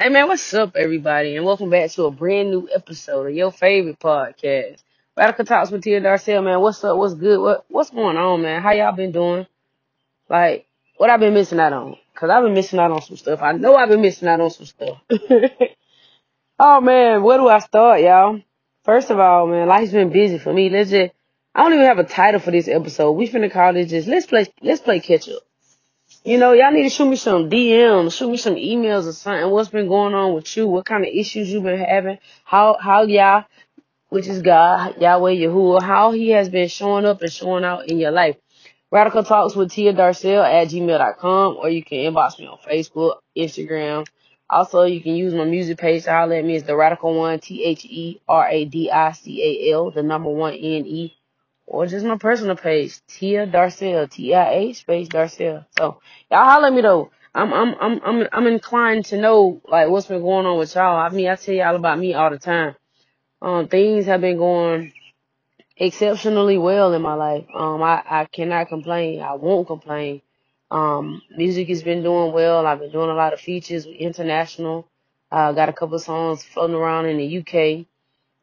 Hey man, what's up, everybody, and welcome back to a brand new episode of your favorite podcast, Radical Talks with Tia Darcel. Man, what's up? What's good? What What's going on, man? How y'all been doing? Like, what I've been missing out on? Cause I've been missing out on some stuff. I know I've been missing out on some stuff. oh man, where do I start, y'all? First of all, man, life's been busy for me. Let's just. I don't even have a title for this episode. We finna call this just let's play let's play catch up. You know, y'all need to shoot me some DMs, shoot me some emails or something. What's been going on with you? What kind of issues you've been having? How how y'all, which is God, Yahweh Yahuwah, how he has been showing up and showing out in your life. Radical Talks with Tia Darcel at gmail.com or you can inbox me on Facebook, Instagram. Also, you can use my music page to holler at me. It's the Radical One, T H E R A D I C A L, the number one N E or just my personal page, Tia Darcel, T I A space Darcel. So y'all holler at me though. I'm I'm I'm I'm I'm inclined to know like what's been going on with y'all. I mean, I tell y'all about me all the time. Um, things have been going exceptionally well in my life. Um, I I cannot complain. I won't complain. Um, music has been doing well. I've been doing a lot of features with international. Uh, got a couple songs floating around in the UK.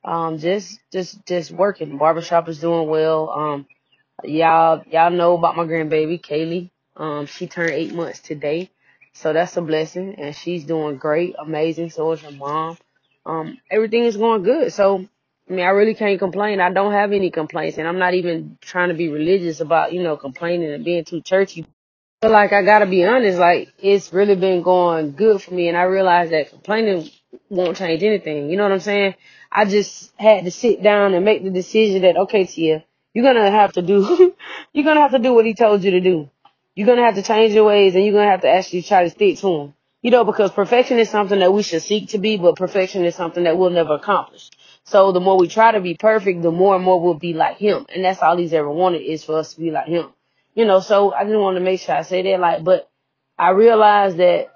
Um, just just just working. Barbershop is doing well. Um, Y'all, y'all know about my grandbaby, Kaylee. Um, she turned eight months today. So that's a blessing. And she's doing great, amazing. So is her mom. Um, everything is going good. So, I mean, I really can't complain. I don't have any complaints. And I'm not even trying to be religious about, you know, complaining and being too churchy But like I gotta be honest, like it's really been going good for me and I realized that complaining won't change anything. You know what I'm saying? I just had to sit down and make the decision that okay, Tia, you're gonna have to do you're gonna have to do what he told you to do. You're gonna have to change your ways and you're gonna have to actually try to stick to him. You know, because perfection is something that we should seek to be, but perfection is something that we'll never accomplish. So the more we try to be perfect, the more and more we'll be like him. And that's all he's ever wanted is for us to be like him. You know, so I just want to make sure I say that. Like, but I realize that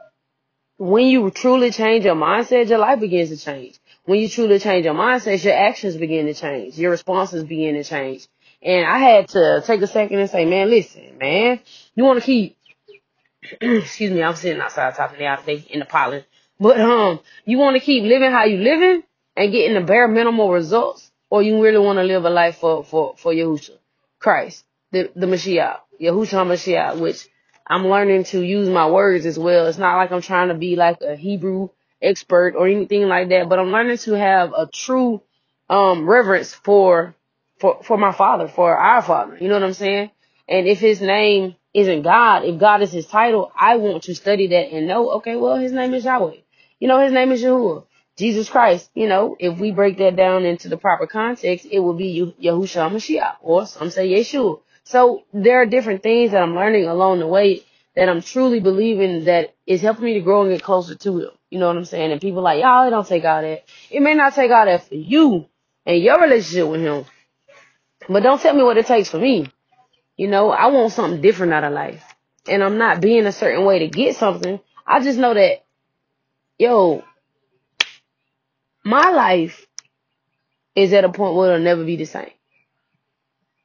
when you truly change your mindset, your life begins to change. When you truly change your mindset, your actions begin to change. Your responses begin to change. And I had to take a second and say, man, listen, man, you want to keep, excuse me, I'm sitting outside talking out today in the pollen, but um, you want to keep living how you living and getting the bare minimal results, or you really want to live a life for for for Yahushua, Christ, the the Mashiach, Yahushua Mashiach, which I'm learning to use my words as well. It's not like I'm trying to be like a Hebrew expert or anything like that, but I'm learning to have a true um reverence for for for my father, for our father. You know what I'm saying? And if his name isn't God, if God is his title, I want to study that and know, okay, well, his name is Yahweh. You know, his name is Yahuwah. Jesus Christ, you know, if we break that down into the proper context, it will be Yahushua Mashiach, or some say Yeshua. So there are different things that I'm learning along the way that I'm truly believing that is helping me to grow and get closer to Him. You know what I'm saying? And people like, y'all, it don't take all that. It may not take all that for you and your relationship with Him, but don't tell me what it takes for me. You know, I want something different out of life. And I'm not being a certain way to get something. I just know that, yo, my life is at a point where it'll never be the same.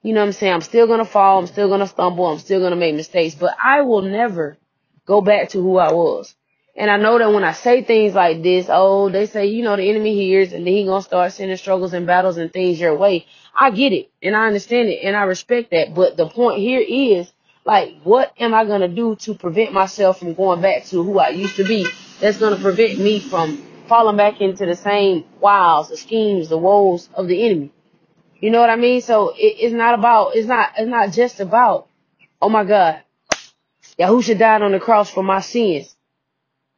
You know what I'm saying? I'm still gonna fall, I'm still gonna stumble, I'm still gonna make mistakes, but I will never go back to who I was. And I know that when I say things like this, oh, they say, you know, the enemy hears and then he gonna start sending struggles and battles and things your way. I get it and I understand it and I respect that. But the point here is like, what am I gonna do to prevent myself from going back to who I used to be? That's gonna prevent me from falling back into the same wiles, the schemes, the woes of the enemy. You know what I mean? So it, it's not about, it's not, it's not just about, oh my God, Yahusha died on the cross for my sins.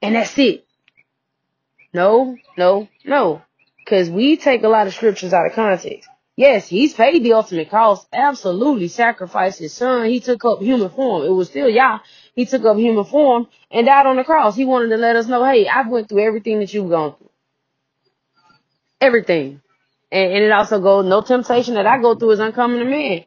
And that's it. No, no, no. Cause we take a lot of scriptures out of context. Yes, he's paid the ultimate cost. Absolutely sacrificed his son. He took up human form. It was still Yah. He took up human form and died on the cross. He wanted to let us know, hey, I've went through everything that you've gone through. Everything. And, and it also goes, no temptation that I go through is uncommon to man.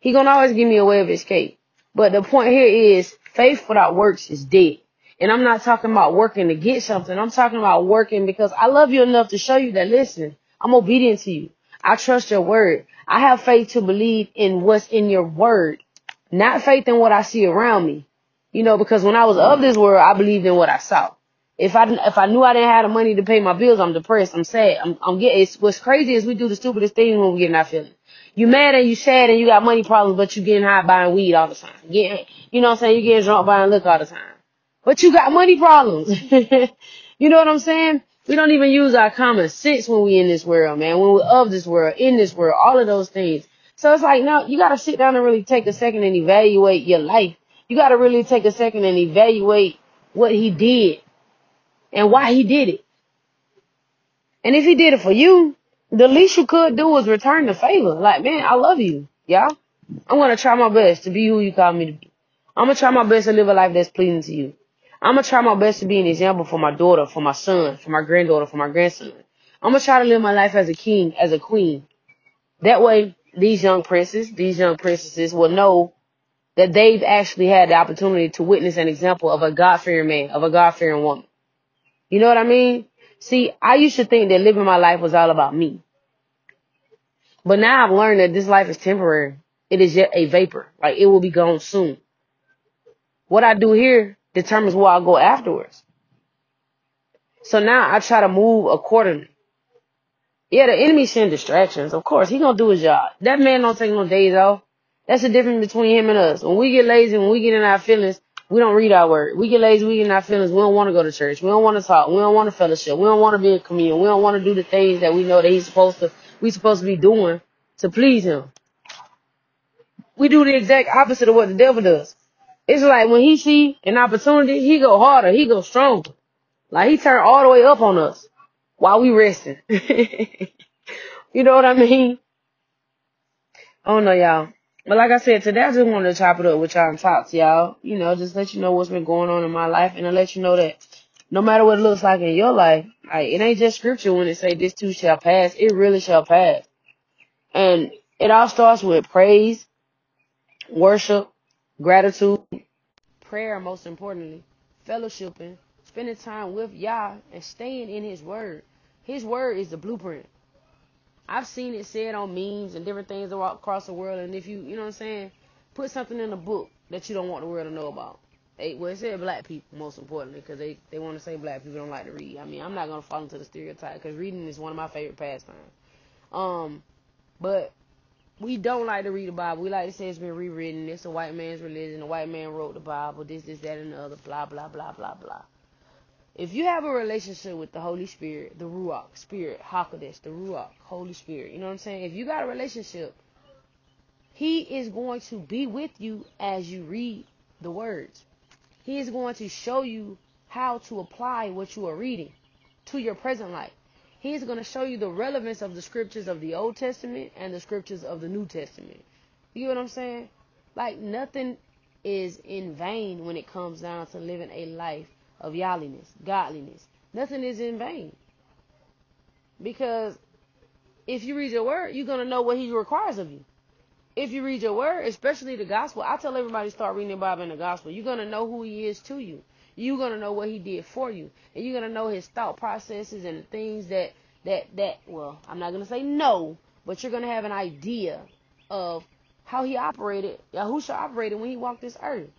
He gonna always give me a way of escape. But the point here is faith without works is dead. And I'm not talking about working to get something. I'm talking about working because I love you enough to show you that listen, I'm obedient to you. I trust your word. I have faith to believe in what's in your word, not faith in what I see around me. You know, because when I was of this world, I believed in what I saw. If I if I knew I didn't have the money to pay my bills, I'm depressed. I'm sad. I'm I'm getting. It's, what's crazy is we do the stupidest thing when we get in our feelings. You mad and you sad and you got money problems, but you getting high buying weed all the time. Getting, you know what I'm saying? You getting drunk buying liquor all the time, but you got money problems. you know what I'm saying? We don't even use our common sense when we in this world, man. When we're of this world, in this world, all of those things. So it's like, no, you got to sit down and really take a second and evaluate your life. You got to really take a second and evaluate what he did and why he did it. And if he did it for you, the least you could do is return the favor. Like, man, I love you, y'all. I'm gonna try my best to be who you call me to be. I'm gonna try my best to live a life that's pleasing to you. I'm gonna try my best to be an example for my daughter, for my son, for my granddaughter, for my grandson. I'm gonna try to live my life as a king, as a queen. That way, these young princes, these young princesses will know that they've actually had the opportunity to witness an example of a God-fearing man, of a God-fearing woman. You know what I mean? See, I used to think that living my life was all about me. But now I've learned that this life is temporary. It is yet a vapor. Like it will be gone soon. What I do here determines where I'll go afterwards. So now I try to move accordingly. Yeah, the enemy send distractions. Of course, he gonna do his job. That man don't take no days off. That's the difference between him and us. When we get lazy, when we get in our feelings, we don't read our word. We get lazy, we get in our feelings. We don't want to go to church. We don't want to talk. We don't want to fellowship. We don't want to be in communion. We don't want to do the things that we know that he's supposed to, we supposed to be doing to please him. We do the exact opposite of what the devil does. It's like when he see an opportunity, he go harder, he go stronger. Like he turn all the way up on us while we resting. you know what I mean? I don't know, y'all. But like I said, today I just wanted to chop it up with y'all and talk to y'all. You know, just let you know what's been going on in my life and to let you know that no matter what it looks like in your life, like it ain't just scripture when it say this too shall pass. It really shall pass. And it all starts with praise, worship, gratitude, prayer, most importantly, fellowshipping, spending time with Yah, and staying in His Word. His Word is the blueprint. I've seen it said on memes and different things across the world, and if you, you know what I'm saying, put something in a book that you don't want the world to know about. They, well, it said black people, most importantly, because they, they want to say black people don't like to read. I mean, I'm not going to fall into the stereotype, because reading is one of my favorite pastimes. Um, but we don't like to read the Bible. We like to say it's been rewritten. It's a white man's religion. The white man wrote the Bible. This, this, that, and the other. Blah, blah, blah, blah, blah. If you have a relationship with the Holy Spirit, the Ruach, Spirit, Hakadosh, the Ruach, Holy Spirit, you know what I'm saying? If you got a relationship, He is going to be with you as you read the words. He is going to show you how to apply what you are reading to your present life. He is going to show you the relevance of the scriptures of the Old Testament and the scriptures of the New Testament. You know what I'm saying? Like nothing is in vain when it comes down to living a life of godliness, godliness. Nothing is in vain. Because if you read your word, you're going to know what he requires of you. If you read your word, especially the gospel, I tell everybody start reading the Bible and the gospel. You're going to know who he is to you. You're going to know what he did for you. And you're going to know his thought processes and the things that, that, that, well, I'm not going to say no, but you're going to have an idea of how he operated, Yahusha operated when he walked this earth.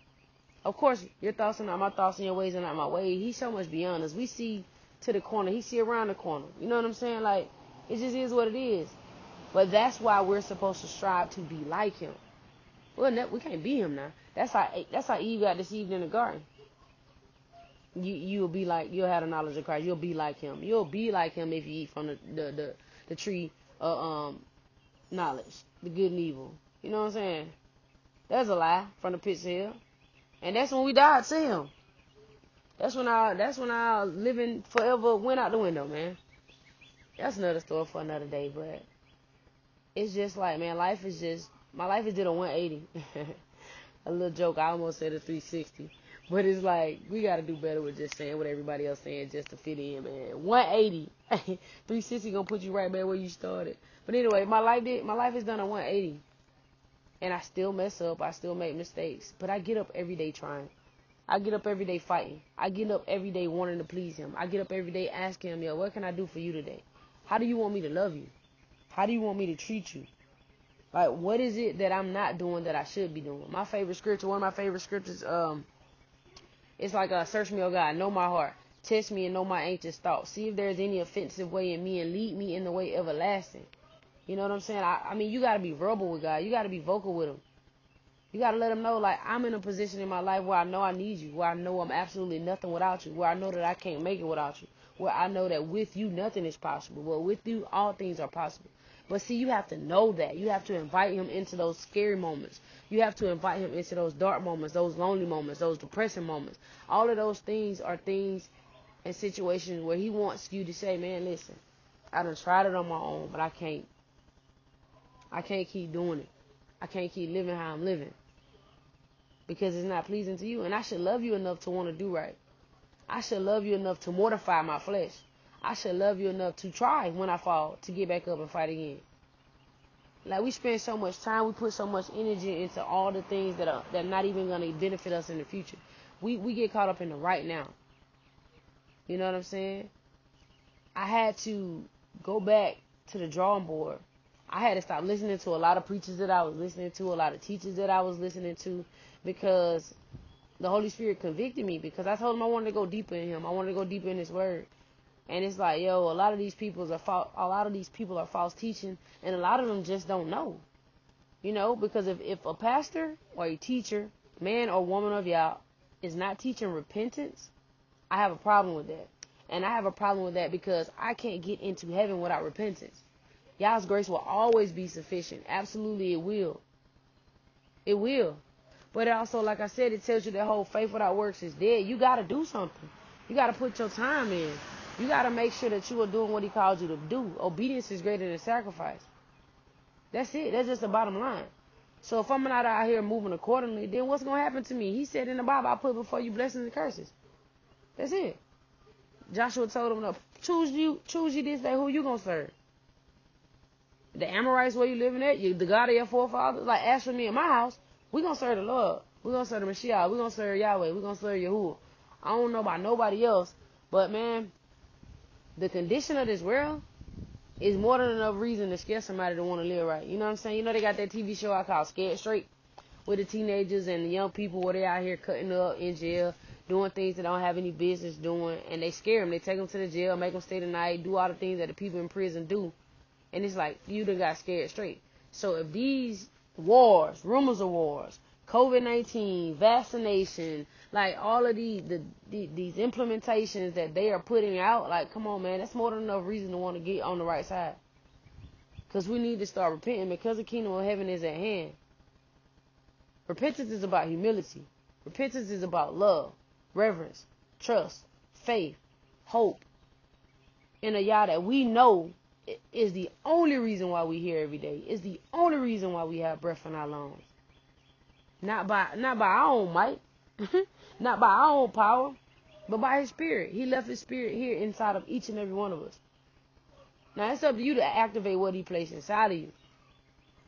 Of course, your thoughts are not my thoughts and your ways are not my ways. He's so much beyond us. We see to the corner. He see around the corner. You know what I'm saying? Like, it just is what it is. But that's why we're supposed to strive to be like him. Well, we can't be him now. That's how that's how Eve got deceived in the garden. You you'll be like you'll have the knowledge of Christ. You'll be like him. You'll be like him if you eat from the the the, the tree of um knowledge, the good and evil. You know what I'm saying? That's a lie from the pits of hell. And that's when we died to him. That's when our that's when our living forever went out the window, man. That's another story for another day, but it's just like man, life is just my life is did a 180. a little joke, I almost said a 360. But it's like we gotta do better with just saying what everybody else saying just to fit in, man. 180, 360 gonna put you right back where you started. But anyway, my life did my life is done a 180 and I still mess up. I still make mistakes, but I get up every day trying. I get up every day fighting. I get up every day wanting to please him. I get up every day asking him, yo, what can I do for you today? How do you want me to love you? How do you want me to treat you? Like, what is it that I'm not doing that I should be doing? My favorite scripture, one of my favorite scriptures, um, it's like, uh, search me, oh God, know my heart. Test me and know my anxious thoughts. See if there's any offensive way in me and lead me in the way everlasting. You know what I'm saying? I, I mean, you got to be verbal with God. You got to be vocal with Him. You got to let Him know, like, I'm in a position in my life where I know I need you, where I know I'm absolutely nothing without you, where I know that I can't make it without you, where I know that with you nothing is possible, but with you all things are possible. But see, you have to know that. You have to invite Him into those scary moments. You have to invite Him into those dark moments, those lonely moments, those depressing moments. All of those things are things and situations where He wants you to say, man, listen, I done tried it on my own, but I can't. I can't keep doing it. I can't keep living how I'm living because it's not pleasing to you. And I should love you enough to want to do right. I should love you enough to mortify my flesh. I should love you enough to try when I fall to get back up and fight again. Like we spend so much time, we put so much energy into all the things that are that are not even going to benefit us in the future. We we get caught up in the right now. You know what I'm saying? I had to go back to the drawing board I had to stop listening to a lot of preachers that I was listening to, a lot of teachers that I was listening to, because the Holy Spirit convicted me. Because I told him I wanted to go deeper in Him. I wanted to go deeper in His Word. And it's like, yo, a lot of these people are false. A lot of these people are false teaching, and a lot of them just don't know. You know, because if if a pastor or a teacher, man or woman of y'all, is not teaching repentance, I have a problem with that. And I have a problem with that because I can't get into heaven without repentance. Y'all's grace will always be sufficient. Absolutely, it will. It will. But also, like I said, it tells you that whole faith without works is dead. You got to do something. You got to put your time in. You got to make sure that you are doing what He called you to do. Obedience is greater than sacrifice. That's it. That's just the bottom line. So if I'm not out here moving accordingly, then what's going to happen to me? He said in the Bible, I put before you blessings and curses. That's it. Joshua told him, choose you, choose you this day who you going to serve the Amorites where you living at, you the God of your forefathers. Like as for me and my house, we gonna serve the Lord. We gonna serve the Messiah. We gonna serve Yahweh. We gonna serve Yahuwah. I don't know about nobody else, but man, the condition of this world is more than enough reason to scare somebody to want to live right. You know what I'm saying? You know they got that TV show I call Scared Straight with the teenagers and the young people where they out here cutting up in jail, doing things they don't have any business doing, and they scare them. They take them to the jail, make them stay the night, do all the things that the people in prison do and it's like you done got scared straight. So if these wars, rumors of wars, COVID nineteen, vaccination, like all of these the, the, these implementations that they are putting out, like come on man, that's more than enough reason to want to get on the right side. Cause we need to start repenting because the kingdom of heaven is at hand. Repentance is about humility. Repentance is about love, reverence, trust, faith, hope, in a Yah that we know is the only reason why we here every day. Is the only reason why we have breath in our lungs. Not by not by our own might, not by our own power, but by His Spirit. He left His Spirit here inside of each and every one of us. Now it's up to you to activate what He placed inside of you.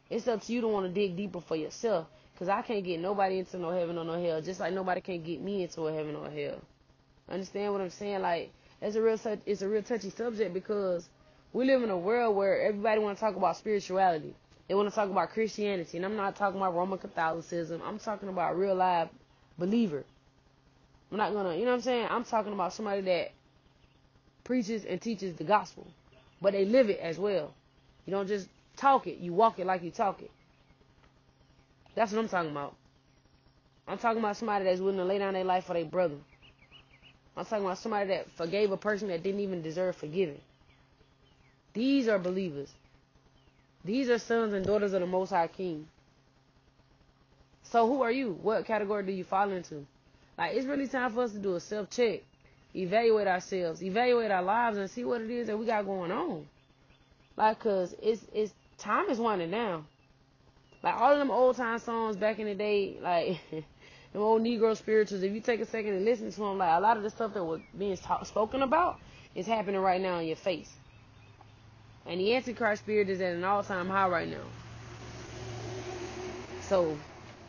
It's up to you to want to dig deeper for yourself. Cause I can't get nobody into no heaven or no hell, just like nobody can't get me into a heaven or a hell. Understand what I'm saying? Like it's a real it's a real touchy subject because we live in a world where everybody want to talk about spirituality. They want to talk about Christianity, and I'm not talking about Roman Catholicism. I'm talking about real life believer. I'm not gonna, you know what I'm saying? I'm talking about somebody that preaches and teaches the gospel, but they live it as well. You don't just talk it; you walk it like you talk it. That's what I'm talking about. I'm talking about somebody that's willing to lay down their life for their brother. I'm talking about somebody that forgave a person that didn't even deserve forgiving. These are believers. These are sons and daughters of the Most High King. So who are you? What category do you fall into? Like it's really time for us to do a self check, evaluate ourselves, evaluate our lives, and see what it is that we got going on. Like, cause it's it's time is winding down. Like all of them old time songs back in the day, like them old Negro spirituals. If you take a second and listen to them, like a lot of the stuff that was being talk, spoken about is happening right now in your face. And the Antichrist spirit is at an all time high right now. So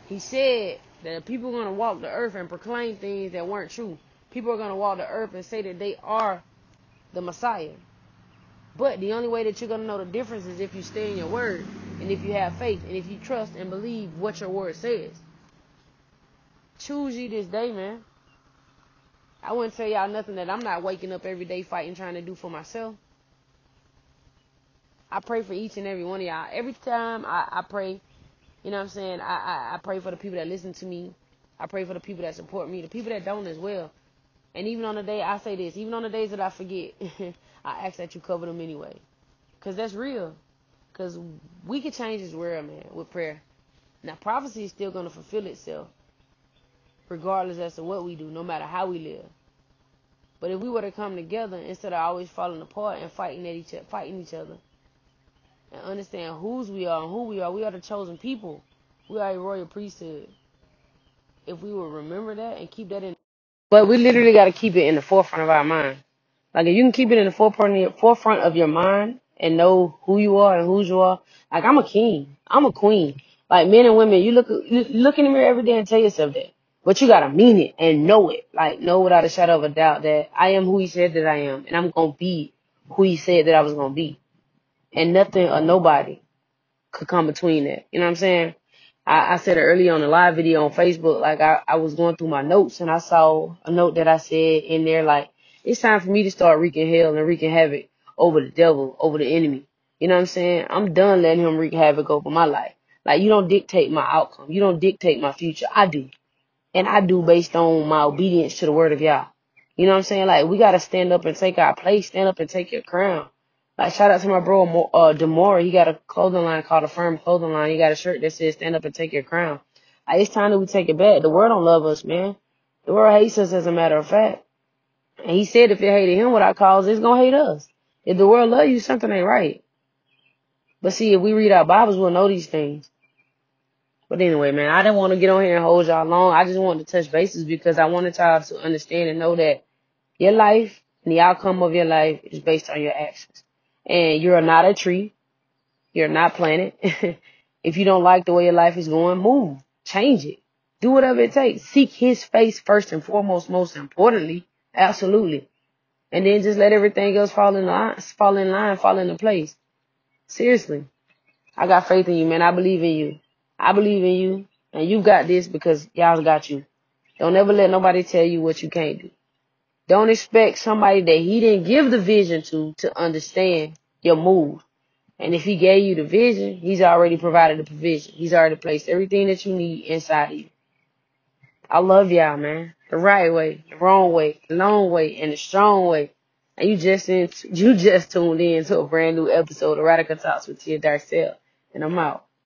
he said that people are going to walk the earth and proclaim things that weren't true. People are going to walk the earth and say that they are the Messiah. But the only way that you're going to know the difference is if you stay in your word and if you have faith and if you trust and believe what your word says. Choose ye this day, man. I wouldn't tell y'all nothing that I'm not waking up every day fighting trying to do for myself. I pray for each and every one of y'all. Every time I, I pray, you know what I'm saying? I, I, I pray for the people that listen to me. I pray for the people that support me, the people that don't as well. And even on the day, I say this, even on the days that I forget, I ask that you cover them anyway. Because that's real. Because we can change this world, man, with prayer. Now, prophecy is still going to fulfill itself, regardless as to what we do, no matter how we live. But if we were to come together instead of always falling apart and fighting at each fighting each other, and understand whose we are and who we are, we are the chosen people. We are a royal priesthood. If we will remember that and keep that in, but we literally got to keep it in the forefront of our mind. Like if you can keep it in the forefront of your, forefront of your mind and know who you are and whose you are. Like I'm a king, I'm a queen. Like men and women, you look look in the mirror every day and tell yourself that. But you gotta mean it and know it. Like know without a shadow of a doubt that I am who he said that I am, and I'm gonna be who he said that I was gonna be. And nothing or nobody could come between that. You know what I'm saying? I, I said it earlier on the live video on Facebook, like I, I was going through my notes and I saw a note that I said in there like, it's time for me to start wreaking hell and wreaking havoc over the devil, over the enemy. You know what I'm saying? I'm done letting him wreak havoc over my life. Like you don't dictate my outcome. You don't dictate my future. I do. And I do based on my obedience to the word of Yah. You know what I'm saying? Like we gotta stand up and take our place, stand up and take your crown. Like shout out to my bro uh Demora. He got a clothing line called a firm clothing line. He got a shirt that says stand up and take your crown. Like, it's time that we take it back. The world don't love us, man. The world hates us as a matter of fact. And he said if it hated him without cause, it's gonna hate us. If the world love you, something ain't right. But see, if we read our Bibles, we'll know these things. But anyway, man, I didn't want to get on here and hold y'all long. I just wanted to touch bases because I wanted y'all to understand and know that your life and the outcome of your life is based on your actions. And you're not a tree. You're not planted. if you don't like the way your life is going, move. Change it. Do whatever it takes. Seek his face first and foremost, most importantly. Absolutely. And then just let everything else fall in line, fall in line, fall into place. Seriously. I got faith in you, man. I believe in you. I believe in you. And you've got this because y'all got you. Don't ever let nobody tell you what you can't do. Don't expect somebody that he didn't give the vision to to understand your move. And if he gave you the vision, he's already provided the provision. He's already placed everything that you need inside of you. I love y'all, man. The right way, the wrong way, the long way, and the strong way. And you just in, you just tuned in to a brand new episode of Radical Talks with Tia Darcel. And I'm out.